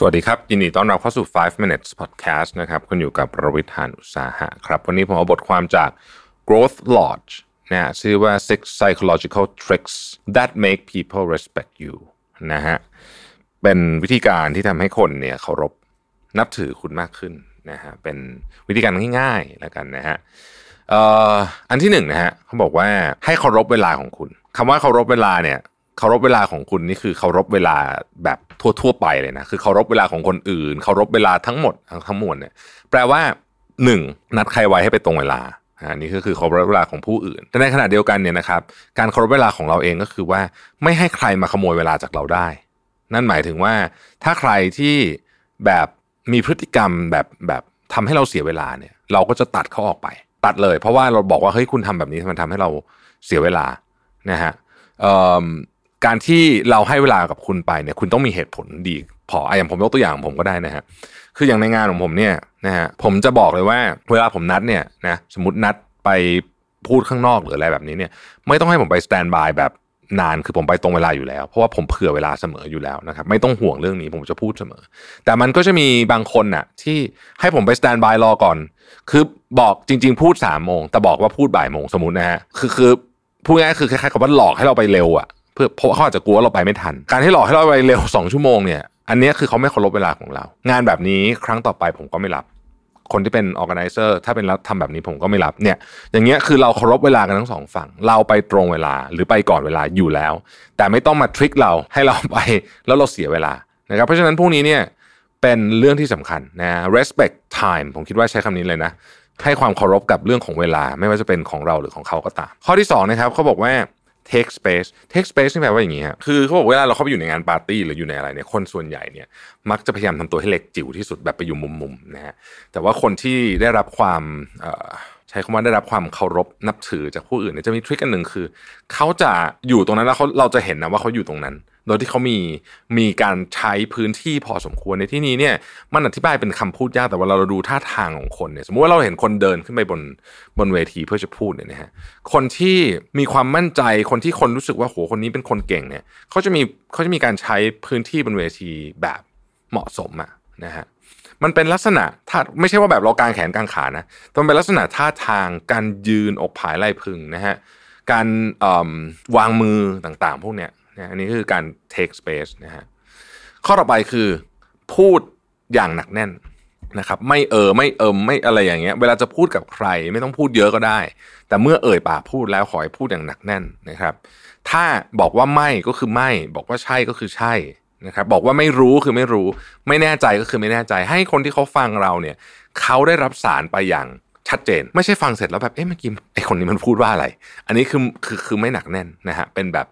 สวัสดีครับ ยินดีต้อนรับเข้าสู่ 5 minutes podcast นะครับคุณอยู่กับประวิทยานุสาหะครับ วันนี้ผมเอาบทความจาก Growth Lodge นะชื่อว่า six psychological tricks that make people respect you นะฮะเป็นวิธีการที่ทำให้คนเนี่ยเคารพนับถือคุณมากขึ้นนะฮะเป็นวิธีการง่ายๆแล้วกันนะฮะอันที่หนึ่งนะฮะเขาบอกว่าให้เคารพเวลาของคุณคำว่าเคารพเวลาเนี่ย เคารพเวลาของคุณนี่คือเคารพเวลาแบบทั่วๆไปเลยนะคือเคารพเวลาของคนอื่นเคารพเวลาทั้งหมดทั้งมวลเนี่ยแปลว่าหนึ่งนัดใครไว้ให้ไปตรงเวลาอันนี้ก็คือเคารพเวลาของผู้อื่นแต่ในขณะเดียวกันเนี่ยนะครับ การเคารพเวลาของเราเองก็คือว่าไม่ให้ใครมาขโมยเวลาจากเราได้ นั่นหมายถึงว่าถ้าใครที่แบบมีพฤติกรรมแบบแบบทำให้เราเสียเวลาเนี่ย เราก็จะตัดเขาออกไป ตัดเลย เพราะว่าเราบอกว่าเฮ้ยคุณทำแบบนี้มันทำให้เราเสียเวลานะฮะ การที่เราให้เวลากับคุณไปเนี่ยคุณต้องมีเหตุผลดี พออย่างผมยกตัวอย่างผมก็ได้นะฮะคืออย่างในงานของผมเนี่ยนะฮะผมจะบอกเลยว่าเวลาผมนัดเนี่ยนะสมมตินัดไปพูดข้างนอกหรืออะไรแบบนี้เนี่ย ไม่ต้องให้ผมไปสแตนบายแบบนานคือผมไปตรงเวลาอยู่แล้ว เพราะว่าผมเผื่อเวลาเสมออยู่แล้วนะครับ ไม่ต้องห่วงเรื่องนี้ผมจะพูดเสมอ แต่มันก็จะมีบางคนน่ะ ที่ให้ผมไปสแตนบายรอก่อน คือบอกจริง ๆ พูดสามโมงแต่บอกว่าพูดบ่ายโมงสมมตินะฮะคือคือพูดง่ายคือคล้ายๆกับว่าหลอกให้เราไปเร็วอะ พื่อเพราะเขาอาจจะกลัวเราไปไม่ทัน การที่หลอกให้เราไปเร็วสองชั่วโมงเนี่ย อันนี้คือเขาไม่เคารพเวลาของเรา งานแบบนี้ครั้งต่อไปผมก็ไม่รับ คนที่เป็นออแกไนเซอร์ถ้าเป็นรับทำแบบนี้ผมก็ไม่รับเนี่ย อย่างเงี้ยคือเราเคารพเวลากันทั้งสองฝั่ง เราไปตรงเวลาหรือไปก่อนเวลาอยู่แล้ว แต่ไม่ต้องมาทริคเราให้เราไปแล้วเราเสียเวลานะครับ เพราะฉะนั้นพวกนี้เนี่ยเป็นเรื่องที่สำคัญนะ respect time ผมคิดว่าใช้คำนี้เลยนะ ให้ความเคารพกับเรื่องของเวลา ไม่ว่าจะเป็นของเราหรือของเขาก็ตาม ข้อที่2นะครับเขาบอกว่า take space take space นี่แปลว่าอย่างนี้ครับคือเขาบอกเวลาเราเข้าไปอยู่ในงานปาร์ตี้หรืออยู่ในอะไรเนี่ยคนส่วนใหญ่เนี่ยมักจะพยายามทำตัวให้เล็กจิ๋วที่สุดแบบไปอยู่มุมๆนะฮะแต่ว่าคนที่ได้รับความใช้คำว่าได้รับความเคารพนับถือจากผู้อื่นเนี่ยจะมีทริคอันหนึ่งคือเขาจะอยู่ตรงนั้นแล้วเขาเราจะเห็นนะว่าเขาอยู่ตรงนั้น โดยที่เขามีมีการใช้พื้นที่พอสมควรในที่นี้เนี่ยมันอธิบายเป็นคำพูดยากแต่ว่าเราดูท่าทางของคนเนี่ยสมมติว่าเราเห็นคนเดินขึ้นไปบนบนเวทีเพื่อจะพูดเนี่ยนะฮะคนที่มีความมั่นใจคนที่คนรู้สึกว่าโหคนนี้เป็นคนเก่งเนี่ยเขาจะมีเขาจะมีการใช้พื้นที่บนเวทีแบบเหมาะสมอะนะฮะมันเป็นลักษณะท่าไม่ใช่ว่าแบบเรากางแขนกางขานะแต่เป็นลักษณะท่าทางการยืนอกผายไหล่พึงนะฮะการวางมือต่างๆ พวกเนี้ย นะอันนี้คือการ take space นะฮะข้อต่อไปคือพูดอย่างหนักแน่นนะครับไม่เออไม่เอิมไม่อะไรอย่างเงี้ย เวลาจะพูดกับใครไม่ต้องพูดเยอะก็ได้ แต่เมื่อเอ่ยปากพูดแล้วขอให้พูดอย่างหนักแน่นนะครับ ถ้าบอกว่าไม่ก็คือไม่ บอกว่าใช่ก็คือใช่นะครับ บอกว่าไม่รู้คือไม่รู้ ไม่แน่ใจก็คือไม่แน่ใจ ให้คนที่เขาฟังเราเนี่ยเขาได้รับสารไปอย่างชัดเจน ไม่ใช่ฟังเสร็จแล้วแบบเอ๊ะเมื่อกี้ไอคนนี้มันพูดว่าอะไร อันนี้คือคือคือไม่หนักแน่นนะฮะเป็นแบบ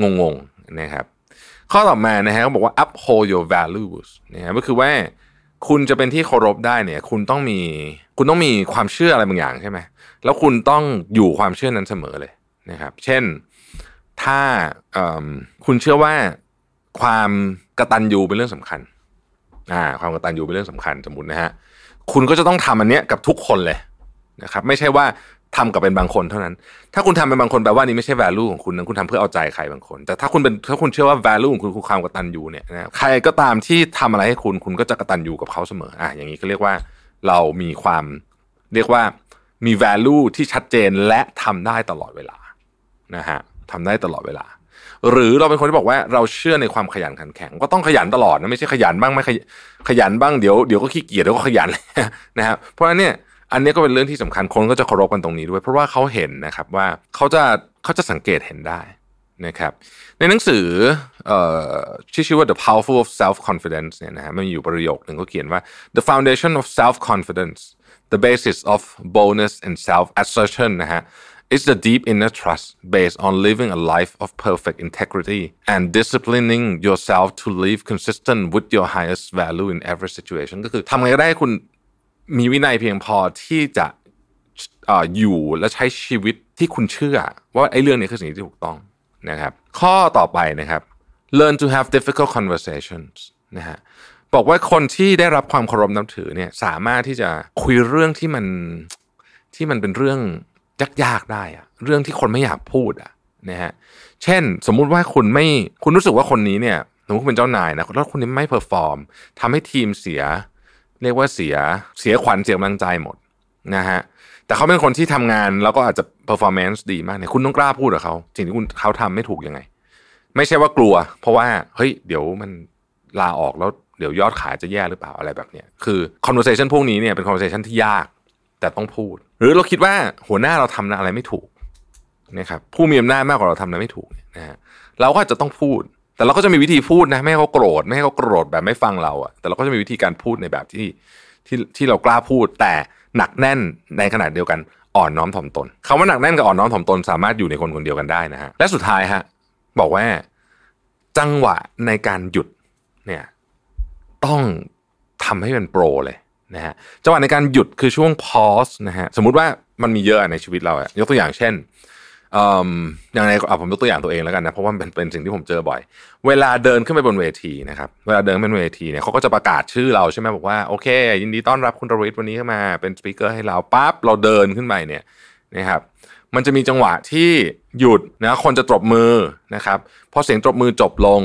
งงๆนะครับ ข้อต่อมานะฮะเขาบอกว่า uphold your values นะฮะก็คือว่าคุณจะเป็นที่เคารพได้เนี่ย คุณต้องมีคุณต้องมีความเชื่ออะไรบางอย่างใช่ไหมแล้วคุณต้องอยู่ความเชื่อนั้นเสมอเลยนะครับ เช่นถ้าคุณเชื่อว่าความกระตันยูเป็นเรื่องสำคัญอ่าความกระตันยูเป็นเรื่องสำคัญสมมตินะฮะคุณก็จะต้องทำอันเนี้ยกับทุกคนเลยนะครับ ไม่ใช่ว่า ทำกับเป็นบางคนเท่านั้น ถ้าคุณทำเป็นบางคนแปลว่านี่ไม่ใช่ value ของคุณนะคุณทำเพื่อเอาใจใครบางคน แต่ถ้าคุณเป็นถ้าคุณเชื่อว่า value ของคุณคือความกตัญญูเนี่ยนะใครก็ตามที่ทำอะไรให้คุณคุณก็จะกตัญญูกับเขาเสมออะอย่างนี้ก็เรียกว่าเรามีความเรียกว่ามี value ที่ชัดเจนและทำได้ตลอดเวลานะฮะทำได้ตลอดเวลา หรือเราเป็นคนที่บอกว่าเราเชื่อในความขยันขันแข็ง ก็ต้องขยันตลอดนะไม่ใช่ขยันบ้างไม่ขยันบ้างเดี๋ยวเดี๋ยวก็ขี้เกียจเดี๋ยวก็ขยันนะฮะเพราะฉะนั้นเนี่ย อันนี้ก็เป็นเรื่องที่สำคัญคนก็จะเคารพกันตรงนี้ด้วย เพราะว่าเขาเห็นนะครับว่าเขาจะเขาจะสังเกตเห็นได้นะครับในหนังสือที่ชื่อว่า The Powerful of Self Confidence เนี่ยนะฮะมันอยู่ประโยคหนึ่งเขาเขียนว่า the foundation of self confidence the basis of boldness and self assertion นะฮะ is the deep inner trust based on living a life of perfect integrity and disciplining yourself to live consistent with your highest value in every situation ก็คือทำไงก็ได้คุณ มีวินัยเพียงพอที่จะเอ่ออยู่และใช้ชีวิตที่คุณเชื่อ ว่าไอ้เรื่องนี้คือสิ่งที่ถูกต้องนะครับ ข้อต่อไปนะครับ learn to have difficult conversations นะฮะบอกว่าคนที่ได้รับความเคารพนับถือเนี่ยสามารถที่จะคุยเรื่องที่มันที่มันเป็นเรื่องยากๆได้อะเรื่องที่คนไม่อยากพูดอะนะฮะเช่น สมมุติว่าคุณไม่คุณรู้สึกว่าคนนี้เนี่ยสมมติคุณเป็นเจ้านายนะแล้วคนนี้ไม่ performทำให้ทีมเสีย เรียกว่าเสียเสียขวัญเสียกำลังใจหมดนะฮะแต่เขาเป็นคนที่ทำงานแล้วก็อาจจะ performance ดีมากเนี่ยคุณต้องกล้าพูดกับเขาสิ่งที่คุณเขาทำไม่ถูกยังไง ไม่ใช่ว่ากลัว เพราะว่าเฮ้ยเดี๋ยวมันลาออกแล้วเดี๋ยวยอดขายจะแย่หรือเปล่าอะไรแบบเนี้ยคือ conversation พวกนี้เนี่ยเป็น conversation ที่ยากแต่ต้องพูด หรือเราคิดว่าหัวหน้าเราทำอะไรไม่ถูกนะครับผู้มีอำนาจมากกว่าเราทำอะไรไม่ถูกนะฮะเราก็าจจะต้องพูด แต่เราก็จะมีวิธีพูดนะไม่ให้เขาโกรธไม่ให้เขาโกรธแบบไม่ฟังเราอะแต่เราก็จะมีวิธีการพูดในแบบที่ที่ที่เรากล้าพูด แต่หนักแน่นในขนาดเดียวกันอ่อนน้อมถ่อมตนคำว่าหนักแน่นกับอ่อนน้อมถ่อมตน สามารถอยู่ในคนคนเดียวกันได้นะฮะและสุดท้ายฮะบอกว่าจังหวะในการหยุดเนี่ยต้องทำให้เป็นโปรเลยนะฮะจังหวะในการหยุดคือช่วง pause นะฮะสมมุติว่ามันมีเยอะในชีวิตเราอะยกตัวอย่างเช่น อย่างไรเอาผมยกตัวอย่างตัวเองแล้วกันนะเพราะว่าเป็นเป็นสิ่งที่ผมเจอบ่อย เวลาเดินขึ้นไปบนเวทีนะครับเวลาเดินเป็นเวทีเนี่ยเขาก็จะประกาศชื่อเราใช่ไหมบอกว่าโอเค ยินดีต้อนรับคุณรวิทย์วันนี้เข้ามาเป็นสปีกเกอร์ให้เราปั๊บเราเดินขึ้นไปเนี่ยนะครับมันจะมีจังหวะที่หยุดนะคนจะตบมือนะครับพอเสียงตบมือจบลง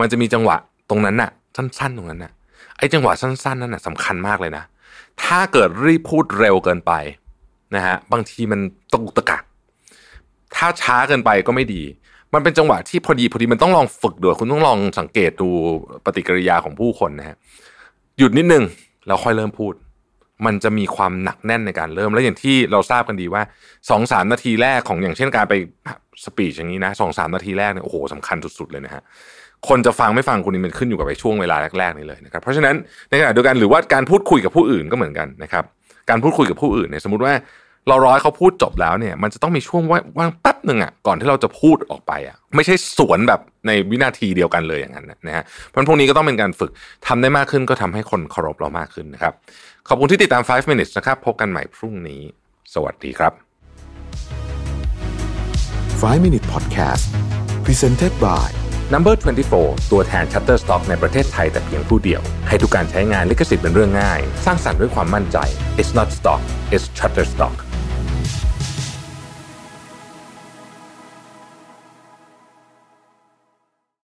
มันจะมีจังหวะตรงนั้นน่ะ สั้นๆ ตรงนั้นน่ะไอ้จังหวะสั้นๆนั่นน่ะสำคัญมากเลยนะ ถ้าเกิดรีบพูดเร็วเกินไปนะฮะบางทีมันตะกุกตะกัก ถ้าช้าเกินไปก็ไม่ดี มันเป็นจังหวะที่พอดีพอดีมันต้องลองฝึกด้วยคุณต้องลองสังเกตดูปฏิกิริยาของผู้คนนะฮะหยุดนิดนึงแล้วค่อยเริ่มพูด มันจะมีความหนักแน่นในการเริ่มแล้วอย่างที่เราทราบกันดีว่าสองสามนาทีแรกของอย่างเช่นการไปสปีชอย่างนี้นะสองสามนาทีแรกเนี่ยโอ้โหสำคัญสุดๆเลยนะฮะคนจะฟังไม่ฟังคุณนี่มันขึ้นอยู่กับไอ้ช่วงเวลาแรกๆนี่เลยนะครับเพราะฉะนั้นในขณะเดียวกันหรือว่าการพูดคุยกับผู้อื่นก็เหมือนกันนะครับการพูดคุยกับผู้อื่นเนี่ยสมมติว่า เราร้อยเขาพูดจบแล้วเนี่ย มันจะต้องมีช่วงว่างแป๊บหนึ่งอะก่อนที่เราจะพูดออกไปอะไม่ใช่สวนแบบในวินาทีเดียวกันเลยอย่างนั้นนะฮะเพราะพวกนี้ก็ต้องเป็นการฝึกทำได้มากขึ้นก็ทำให้คนเคารพเรามากขึ้นนะครับ ขอบคุณที่ติดตาม 5 minutes นะครับพบกันใหม่พรุ่งนี้ สวัสดีครับ 5 Minute Podcast Presented by Number 24 ตัวแทน Shutterstock ในประเทศไทยแต่เพียงผู้เดียว ให้ทุกการใช้งานลิขสิทธิ์เป็นเรื่องง่าย สร้างสรรค์ด้วยความมั่นใจ It's not stock it's Shutterstock